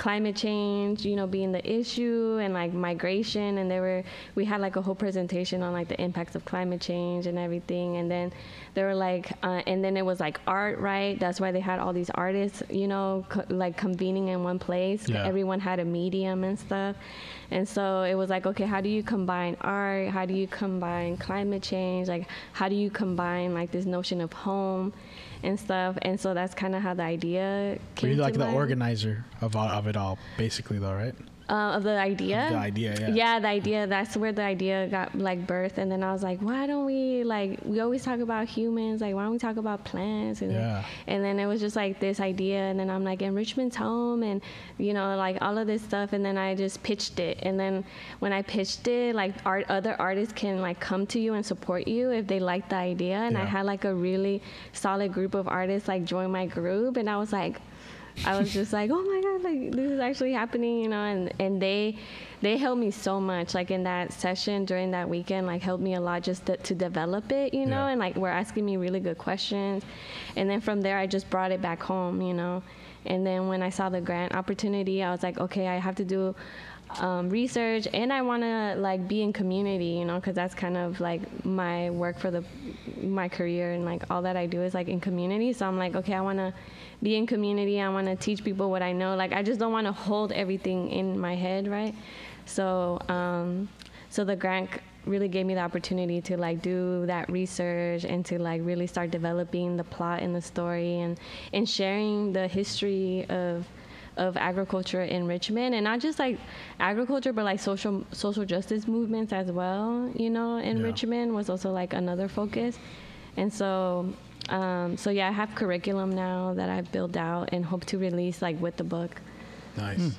climate change, you know, being the issue and like migration. And they were, we had like a whole presentation on like the impacts of climate change and everything. And then they were like, uh, and then it was like art, right? That's why they had all these artists, you know, co- like convening in one place. Yeah. Everyone had a medium and stuff. And so it was like, okay, how do you combine art? How do you combine climate change? Like, how do you combine like this notion of home and stuff? And so that's kind of how the idea Were came you to like the mind. organizer of all, of it all, basically, though, right? Uh, of the idea. The idea, yeah. Yeah, the idea. That's where the idea got like birth, and then I was like, why don't we like we always talk about humans? Like, why don't we talk about plants? And Yeah. and then it was just like this idea, and then I'm like enrichment's home, and you know like all of this stuff, and then I just pitched it, and then when I pitched it, like art other artists can like come to you and support you if they like the idea, and I had like a really solid group of artists like join my group, and I was like. I was just like, oh my god, like this is actually happening, you know, and and they they helped me so much, like in that session during that weekend, like helped me a lot just to, to develop it, you know, Yeah. and like were asking me really good questions, and then from there I just brought it back home, you know, and then when I saw the grant opportunity, I was like, okay, I have to do um, research and I want to like be in community, you know, because that's kind of like my work for the my career and like all that I do is like in community. So I'm like, okay, I want to be in community. I want to teach people what I know. Like I just don't want to hold everything in my head, right? So um, so the grant really gave me the opportunity to like do that research and to like really start developing the plot and the story and and sharing the history of of agriculture in Richmond and not just like agriculture but like social social justice movements as well you know in Yeah. Richmond was also like another focus and so um, so yeah I have curriculum now that I've built out and hope to release like with the book Nice.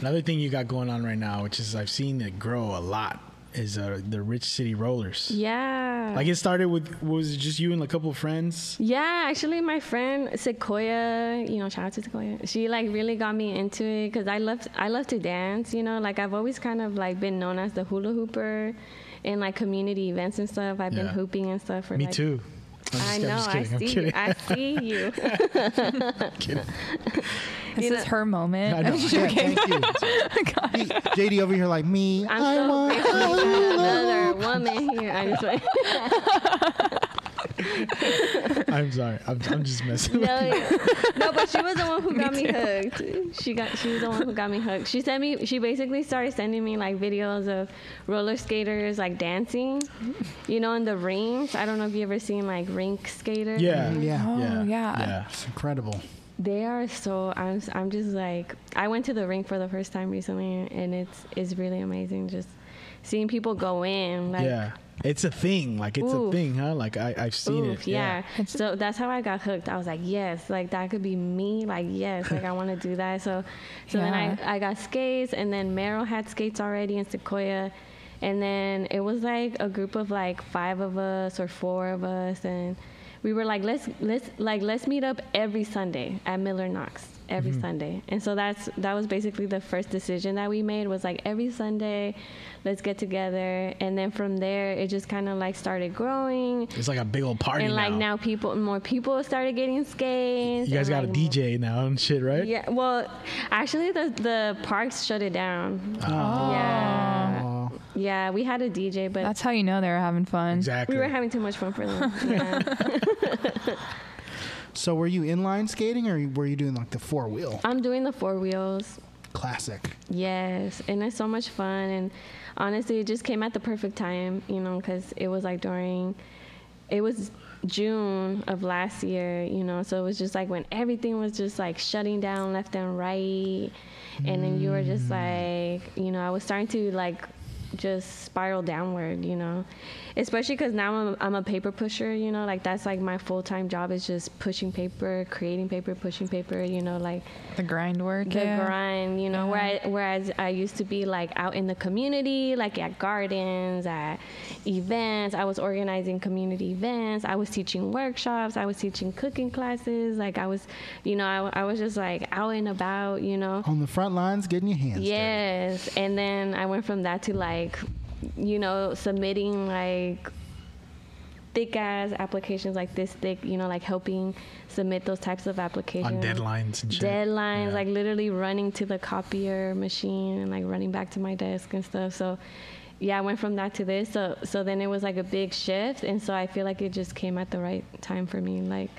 Another thing you got going on right now, which is I've seen it grow a lot, is uh, the Rich City Rollers. yeah Like it started with was it just you and a couple of friends? Yeah, actually, my friend Sequoia, you know, shout out to Sequoia. She like really got me into it because I love I love to dance. You know, like I've always kind of like been known as the hula hooper in like community events and stuff. I've been hooping and stuff for Me like. too. I'm just, I I'm know. just I. I'm see. kidding. I see you. kidding. This You is her moment. I know. Yeah, thank you. Oh, he- JD over here like me. I'm I so want grateful to have another woman here. I just like, I'm sorry. I'm, I'm just messing. no, yeah. no, but she was the one who got me hooked. She got she was the one who got me hooked. She sent me she basically started sending me like videos of roller skaters like dancing, you know, in the rings. I don't know if you ever seen like rink skaters. Yeah. Yeah. Oh, yeah. yeah. Yeah. It's incredible. They are so I'm I'm just like I went to the rink for the first time recently and it's it's really amazing just seeing people go in like yeah. It's a thing. Like it's a thing, huh? Like I, I've seen Oof, it. yeah. So that's how I got hooked. I was like, yes, like that could be me. Like, yes, like I want to do that. So, so then I, I got skates, and then Meryl had skates already in Sequoia, and then it was like a group of like five of us or four of us, and we were like, let's let's like let's meet up every Sunday at Miller Knox every mm-hmm. Sunday. And so that's that was basically the first decision that we made was like every Sunday, let's get together. And then from there, it just kind of like started growing It's like a big old party and like now. now people more people started getting skates You guys and, got a like, more- DJ now and shit, right? yeah well actually the the parks shut it down Oh. yeah yeah we had a dj but That's how you know they were having fun. Exactly. we were having too much fun for them yeah. so were you inline skating or were you doing like the four wheel? i'm doing the four wheels Classic. Yes, and it's so much fun. And honestly, it just came at the perfect time, you know, because it was like during, it was June of last year, you know, so it was just like when everything was just like shutting down left and right. And then you were just mm. like, you know, I was starting to like just spiral downward, you know, especially because now I'm, I'm a paper pusher, you know, like that's like my full time job is just pushing paper, creating paper, pushing paper, you know, like The grind work. the yeah. grind, you know, where I, whereas I used to be like out in the community, like at gardens, at events. I was organizing community events. I was teaching workshops. I was teaching cooking classes. Like I was, you know, I, I was just like out and about, you know. On the front lines, getting your hands dirty. Yes, and then I went from that to like, you know, submitting like thick ass applications like this thick, you know, like helping submit those types of applications. On deadlines and shit. Deadlines, Yeah. like literally running to the copier machine and like running back to my desk and stuff. So yeah, I went from that to this. So so then it was like a big shift and so I feel like it just came at the right time for me. Like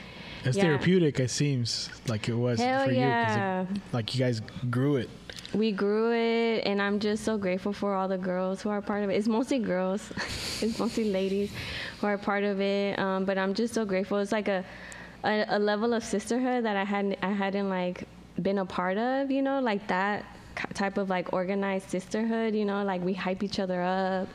It's yeah. therapeutic. It seems like it was Hell for yeah. you. it- like you guys grew it. We grew it and i'm just so grateful for all the girls who are part of it. It's mostly girls. It's mostly ladies who are part of it um, but i'm just so grateful. It's like a, a a level of sisterhood that i hadn't i hadn't like been a part of you know like that type of like organized sisterhood you know like we hype each other up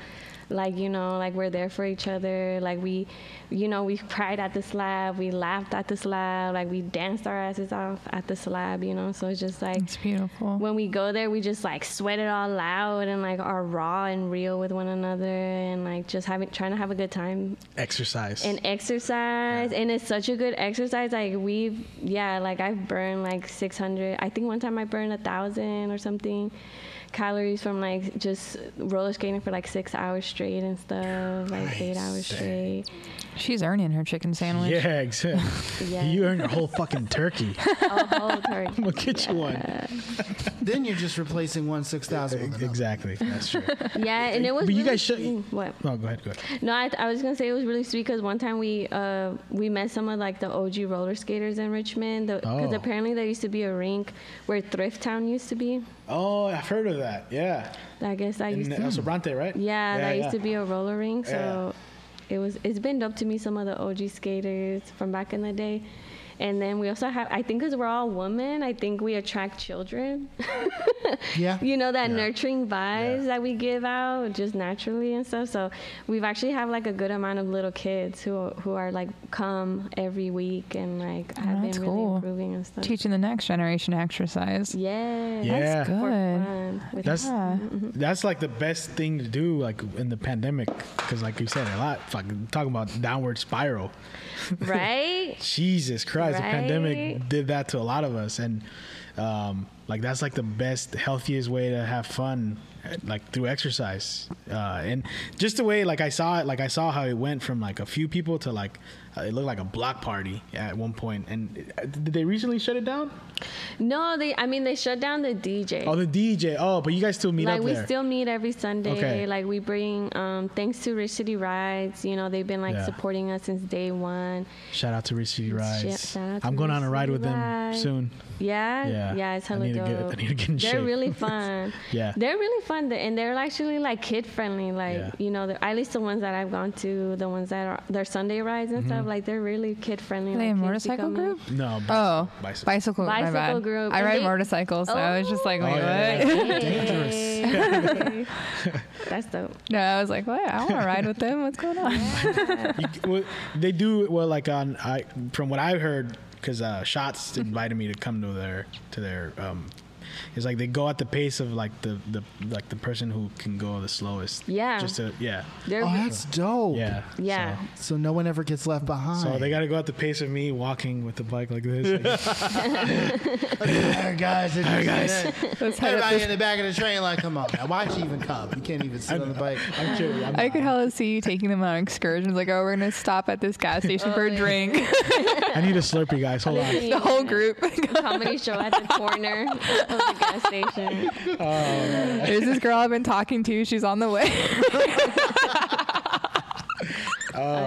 like you know like we're there for each other like we you know we cried at the slab we laughed at the slab like we danced our asses off at the slab you know so it's just like It's beautiful. when we go there, we just like sweat it all out and like are raw and real with one another and like just having trying to have a good time Exercise. and exercise. And it's such a good exercise. Like we've yeah, like I've burned like 600. I think one time I burned a thousand or something calories from like just roller skating for like six hours straight and stuff, like eight hours straight. She's earning her chicken sandwich. yeah, exactly. Yeah. You earned your whole fucking turkey. A whole turkey. I'm gonna get you one. Then you're just replacing one six thousand with. Exactly. That's true. Yeah, and it was. But you guys should- sweet. What? No, go ahead. Go ahead. No, I, I was gonna say it was really sweet because one time we uh, we met some of like the OG roller skaters in Richmond because Oh. apparently there used to be a rink where Thrift Town used to be. Oh, I've heard of that. Yeah. I guess I used In to. El Sobrante, right? Yeah, that yeah. used to be a roller rink. So Yeah. It was. It's been dope to me some of the OG skaters from back in the day. And then we also have, I think, because we're all women, I think we attract children. Yeah. you know that Yeah. nurturing vibes Yeah. that we give out just naturally and stuff so we've actually have like a good amount of little kids who who are like come every week and like oh, have that's been really cool. improving and stuff Teaching the next generation exercise. yeah Yeah. That's good. That's Yeah. Mm-hmm. that's like the best thing to do, like in the pandemic, because like you said a lot. Fucking talking about downward spiral. right? Jesus Christ, the pandemic did that to a lot of us, and um, like that's like the best, healthiest way to have fun, like through exercise, uh, and just the way like I saw it, like I saw how it went from like a few people to like uh, it looked like a block party at one point. And uh, did they recently shut it down? no they i mean they shut down the dj Oh, the DJ. Oh, but you guys still meet like we there. still meet every Sunday. Okay. Like we bring, um, thanks to Rich City Rides. You know they've been like Yeah. supporting us since day one. Shout out to Rich City Rides. shout out to I'm going on a ride City with them soon. Yeah, Yeah. yeah, it's hella to dope. get- I need to get in they're shape. really fun. Yeah. they're really fun, and they're actually like kid friendly. Like Yeah. you know, at least the ones that I've gone to, the ones that are their Sunday rides and Mm-hmm. stuff. Like they're really kid friendly. Are they a like, kids motorcycle become, group? No. Oh, bicycle. bicycle. my Bicycle bad. group. I ride they- motorcycles, so I was just like, wait, Oh, yeah. what? Dangerous. That's dope. no, I was like, what? I want to ride with them. What's going on? You, well, they do well, like on I from what I heard, because uh, Shots invited me to come to their to their. Um, it's like they go at the pace of like the, the like the person who can go the slowest. Yeah. Just to yeah They're Oh, that's dope. yeah yeah. So no one ever gets left behind. So, so they got to go at the pace of me walking with the bike like this. Like, Hey, guys, did you Hey, guys. that? Let's head up Everybody in the back of the train, like, come on, man. Why'd you even come? You can't even sit on the bike. I'm kidding. I'm, I could hella see you taking them on excursions. Like, oh, we're gonna stop at this gas station for a drink. I need a Slurpee, guys. Hold on. the whole group. comedy show at the corner the gas station. Oh, There's this girl I've been talking to. She's on the way.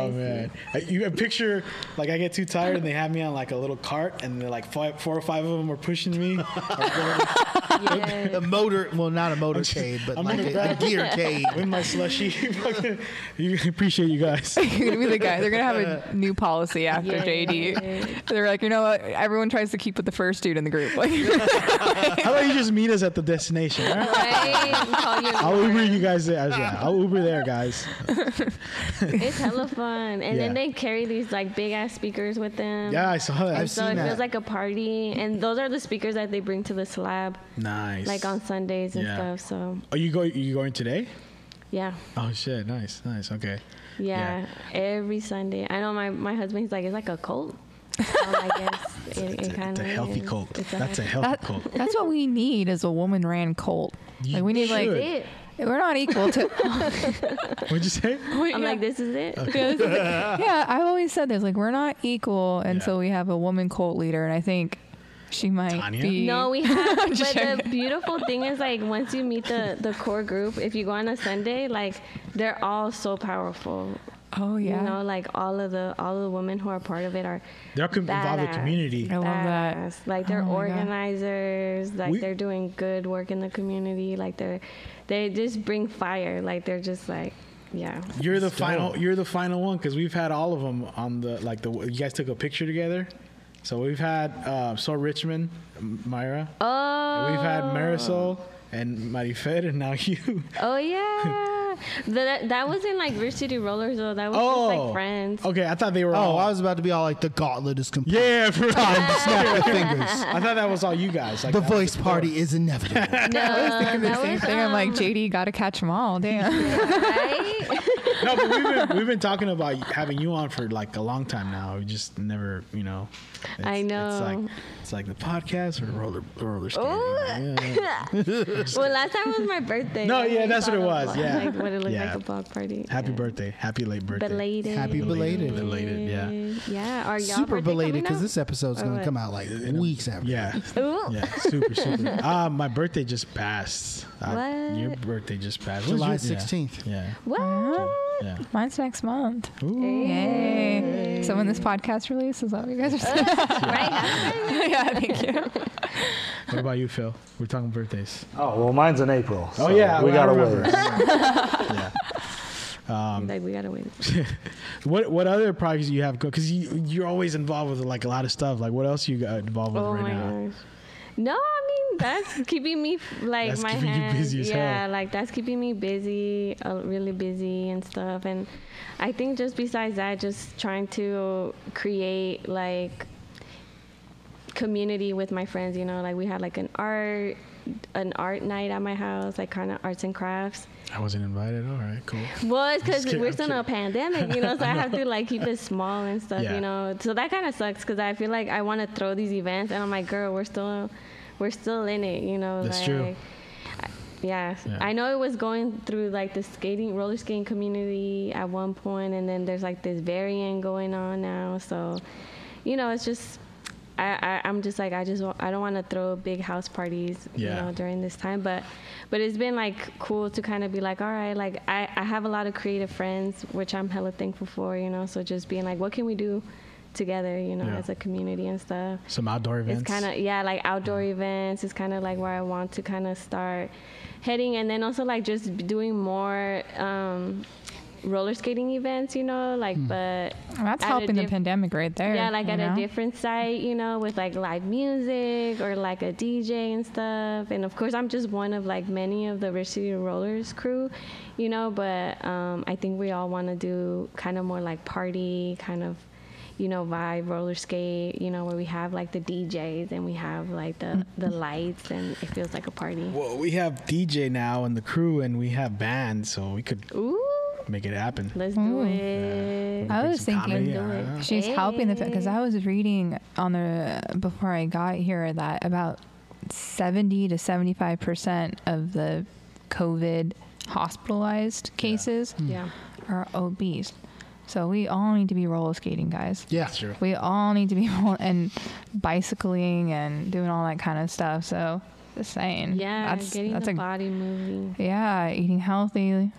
Oh man, I- you I picture like I get too tired and they have me on like a little cart and they're like five, four or five of them are pushing me. Yeah. A motor, well, not a motorcade, but I'm like a, a grab- gear cade. with my slushy. Fucking- you appreciate you guys. You're gonna be the guy. They're gonna have a new policy after Yeah. JD. They're like, you know what? Everyone tries to keep with the first dude in the group. Like, How about you just meet us at the destination? all right? Right? Call you an I'll Uber. Uber you guys there. Yeah, I'll Uber there, guys. It's hella fun. And Yeah. then they carry these like big ass speakers with them. Yeah, I saw that. I've So seen it that. feels like a party. And those are the speakers that they bring to the slab, nice. like on Sundays and Yeah. stuff. So Are you going? You going today? yeah. Oh shit! Nice, nice. Okay. Yeah, every Sunday. I know my, my husband, he's like, it's like a cult. I guess it, It's a, kind it's of a healthy cult. That's a healthy that, cult. that's what we need as a woman ran cult. You Like we need like should. it. We're not equal to. What'd you say? I'm like, this is it. yeah, I've always said this. Like, we're not equal until Yeah. we have a woman cult leader, and I think she might Tania? be. No, we have. but Just the beautiful thing is, like, once you meet the the core group, if you go on a Sunday, like, they're all so powerful. Oh yeah. You know, like all of the all of the women who are part of it are They're com- involved with Badass. community. I love that. Like they're Oh my God. organizers. Like We- they're doing good work in the community. Like they're they just bring fire. Like they're just like yeah. You're the final. You're the final one because we've had all of them on the like the. You guys took a picture together, so we've had uh, so Richmond, Myra. Oh. We've had Marisol and Marifed, and now you. Oh yeah. That that wasn't like Rich City Rollers though. That was Oh, just like friends. Okay, I thought they were. Oh, all, I was about to be all like the gauntlet is complete. Yeah, for Snap the fingers. I thought that was all you guys. Like The that was voice party is inevitable. No, that the same was, thing. I'm like, um, JD, gotta catch them all. Damn. right? No, but we've been, we've been talking about having you on for like a long time now. We just never, you know. It's, I It's like it's like the podcast or the roller roller skating. Yeah. well, last time was my birthday. No, yeah, that's what it was, vlog, yeah. like what it looked Yeah. like a block party. Happy yeah. birthday! Happy late birthday! Belated. Happy belated. Belated, yeah. Yeah. Are y'all Super belated because this episode's Or going to come out like weeks after. Yeah, Ooh. yeah, super, super. Uh, my birthday just passed. Uh, What? your birthday just passed. July 16th. Yeah, What? Yeah. Mine's next month. Ooh. Yay. So when this podcast releases, is that what you guys are saying? right? yeah, thank you. What about you, Phil? We're talking birthdays. Oh well, mine's in April. Oh yeah, we I gotta remember. wait. yeah. Um, like we gotta wait. What what other projects do you have? Because you you're always involved with like a lot of stuff. Like what else you got involved with Oh right my now? gosh. No, I mean that's keeping me like That's my hands. busy as yeah, hell. like that's keeping me busy, uh, really busy and stuff. And I think just besides that, just trying to create like community with my friends. You know, like we had like an art an art night at my house, like kind of arts and crafts. I wasn't invited. All right, cool. Well, it's because we're still in a pandemic, you know, so I, have to like keep it small and stuff, Yeah. you know. So that kind of sucks because I feel like I want to throw these events, and I'm like, girl, we're still, we're still in it, you know. That's like, true. I- Yeah. Yeah. I know it was going through like the skating, roller skating community at one point, and then there's like this variant going on now. So, you know, it's just. I, I, I'm just like I just I don't want to throw big house parties Yeah. you know during this time but but it's been like cool to kind of be like all right like I, I have a lot of creative friends which I'm hella thankful for you know so just being like what can we do together you know Yeah. as a community and stuff Some outdoor events. it's kind of yeah like outdoor events is kind of like where I want to kind of start heading and then also like just doing more um roller skating events you know like but That's at a helping the pandemic right there. yeah, like at know? a different site, you know, with like live music or like a DJ and stuff. And of course, I'm just one of like many of the Rich City Rollers crew, you know. But um, I think we all want to do kind of more like party kind of, you know, vibe roller skate, you know, where we have like the DJs and we have like the the lights and it feels like a party. Well, we have DJ now and the crew, and we have bands, so we could Ooh, make it happen. let's do hmm. it. I was thinking yeah. she's helping the because I was reading on the before I got here that about seventy to seventy five percent of the COVID hospitalized cases hmm. Yeah. are obese. So we all need to be roller skating, guys. Yeah. That's true. We all need to be roll- and bicycling and doing all that kind of stuff. So just saying, Yeah, that's getting that's the a body moving. yeah, eating healthy.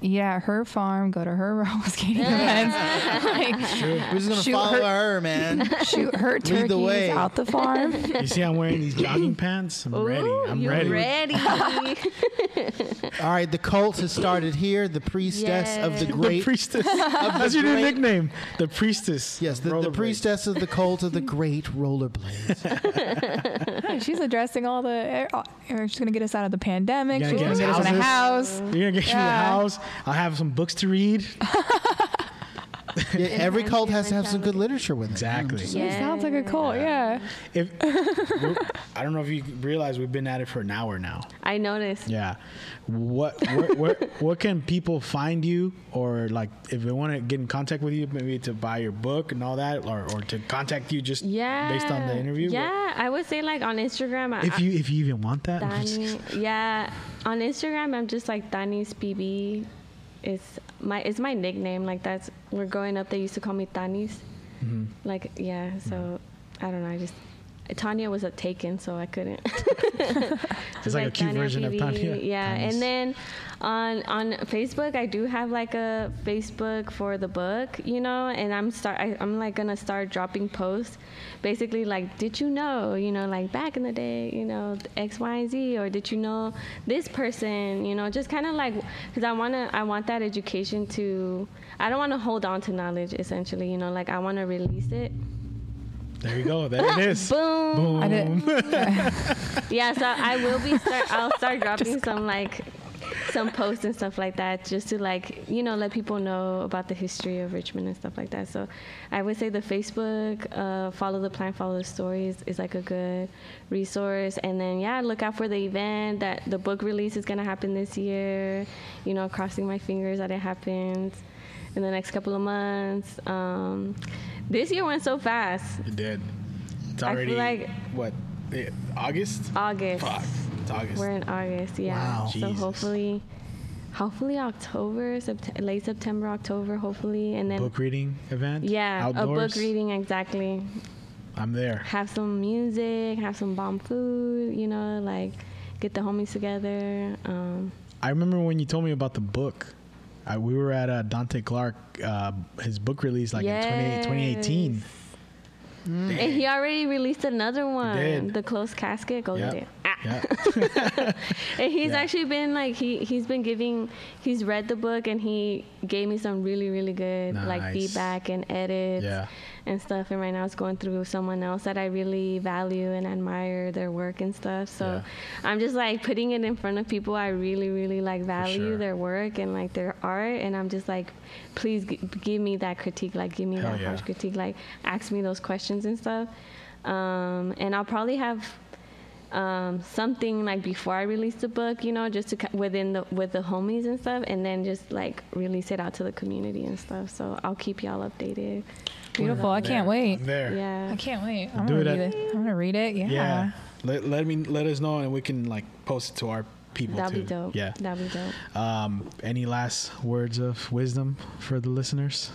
Eat at her farm. Go to her roller skating events. like, We're just gonna Shoot follow her- her, man. shoot her the turkeys way. out the farm. You see, I'm wearing these jogging pants. I'm ready. Ooh, I'm you're ready. ready. All right, the cult has started here. The priestess of the Yes. The great. priestess. the That's your new great- nickname. The priestess. Yes, the, the Rollerblades. priestess of the cult of the great rollerblades. She's addressing all the. uh, She's gonna get us out of the pandemic. She's gonna gonna get get us in a houses. house. You're gonna get you the Yeah. I'll have some books to read. Yeah, every cult has to have some good literature with it. you know, Exactly. just- It sounds like a cult, yeah. If I don't know if you realize we've been at it for an hour now. I noticed. Yeah. What where, where, what can people find you or like if they want to get in contact with you maybe to buy your book and all that or, or to contact you just Yeah. based on the interview? Yeah, I would say like on Instagram. I- If you if you even want that. Dani, yeah, on Instagram I'm just like Dani's PB. It's my it's my nickname. Like that's we're growing up. They used to call me Tanis. Mm-hmm. Like yeah, so I don't know. I just Tania was a taken, so I couldn't. It's like a cute version of Tania. Yeah, Tanya's. and then on on Facebook, I do have like a Facebook for the book, you know, and I'm start I, I'm like gonna start dropping posts, basically like, did you know, you know, like back in the day, you know, X, Y, and Z, or did you know this person, you know, just kind of like, because I wanna I want that education to, I don't want to hold on to knowledge essentially, you know, like I want to release it. There you go. There it is. Boom. Boom. I did, Yeah, so I will be start. I'll start dropping some like some posts and stuff like that, just to like you know let people know about the history of Richmond and stuff like that. So I would say the Facebook, uh, follow the plan, follow the stories is like a good resource. And then yeah, look out for the event that the book release is gonna happen this year. You know, crossing my fingers that it happens in the next couple of months. Um, this year went so fast. It did. It's I feel already like- what eh, August? August. Fuck. It's August. We're in August, yeah. Wow. So Jesus. hopefully, hopefully October, Sept- late September, October, hopefully, and then book reading event. yeah, Outdoors. a book reading exactly. I'm there. Have some music, have some bomb food, you know, like get the homies together. Um, I remember when you told me about the book. I, we were at uh, Donté Clark, uh, his book release like in 20, 2018. Yes. and he already released another one, did. the closed casket. Go Yep. get it. Ah. Yeah. And he's Yeah. actually been like he he's been giving he's read the book and he gave me some really really good like feedback and edits Yeah. And stuff. And right now it's going through someone else that I really value and admire their work and stuff. So Yeah. I'm just like putting it in front of people I really really like value sure. their work and like their art. And I'm just like, please g- give me that critique. Like give me Hell that yeah. harsh critique. Like ask me those questions and stuff. Um, and I'll probably have um, something like before I release the book, you know, just to within the with the homies and stuff, and then just like release it out to the community and stuff. So I'll keep y'all updated. beautiful. I can't wait. I'm there. Yeah. I can't wait. I'm Do gonna it read at- it. I'm gonna read it. Yeah. Yeah. Let, let me let us know and we can like post it to our people That'd too. be dope. Yeah. That'd be dope. Um, any last words of wisdom for the listeners?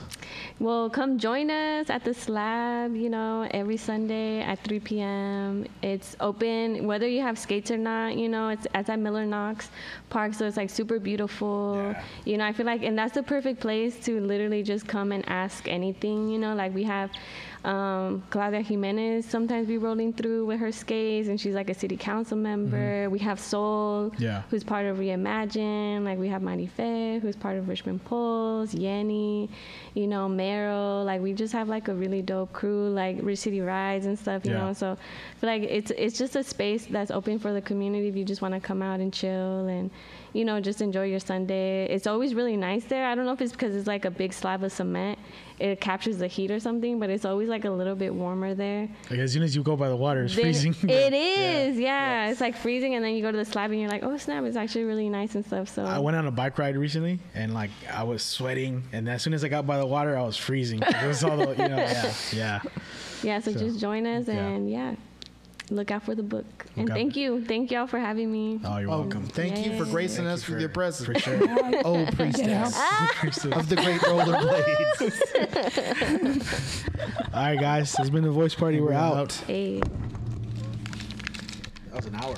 Well, come join us at the slab, you know, every Sunday at 3 p.m. It's open, whether you have skates or not, you know, it's, it's at Miller Knox Park, so it's like super beautiful. Yeah. You know, I feel like, and that's the perfect place to literally just come and ask anything, you know, like we have um, Claudia Jimenez sometimes be rolling through with her skates, and she's like a city council member. We have Soul, Mm-hmm. Yeah. who's part of Reimagine. Like we have Mighty Faye, who's part of Richmond Pulse, Yenny, you know, Meryl. Like we just have like a really dope crew, like Rich City Rides and stuff, you Yeah. know. So I feel like it's it's just a space that's open for the community if you just want to come out and chill and you know just enjoy your Sunday. It's always really nice there. I don't know if it's because it's like a big slab of cement. It captures the heat or something, but it's always like a little bit warmer there. Like as soon as you go by the water, it's Then freezing. It is, yeah. It's like freezing, and then you go to the slab, and you're like, oh snap! It's actually really nice and stuff. So I went on a bike ride recently, and like I was sweating, and as soon as I got by the water, I was freezing. It was all the, you know, yeah, yeah. yeah, so, so, just join us, yeah. and yeah, look out for the book. and out thank for- you, thank y'all for having me. Oh, you're welcome. thank you for gracing Thank us you with your presence. For sure. Oh, priestess Appreciate of the great rollerblades. All right, guys, this has been the voice party. We're out. Hey. That was an hour.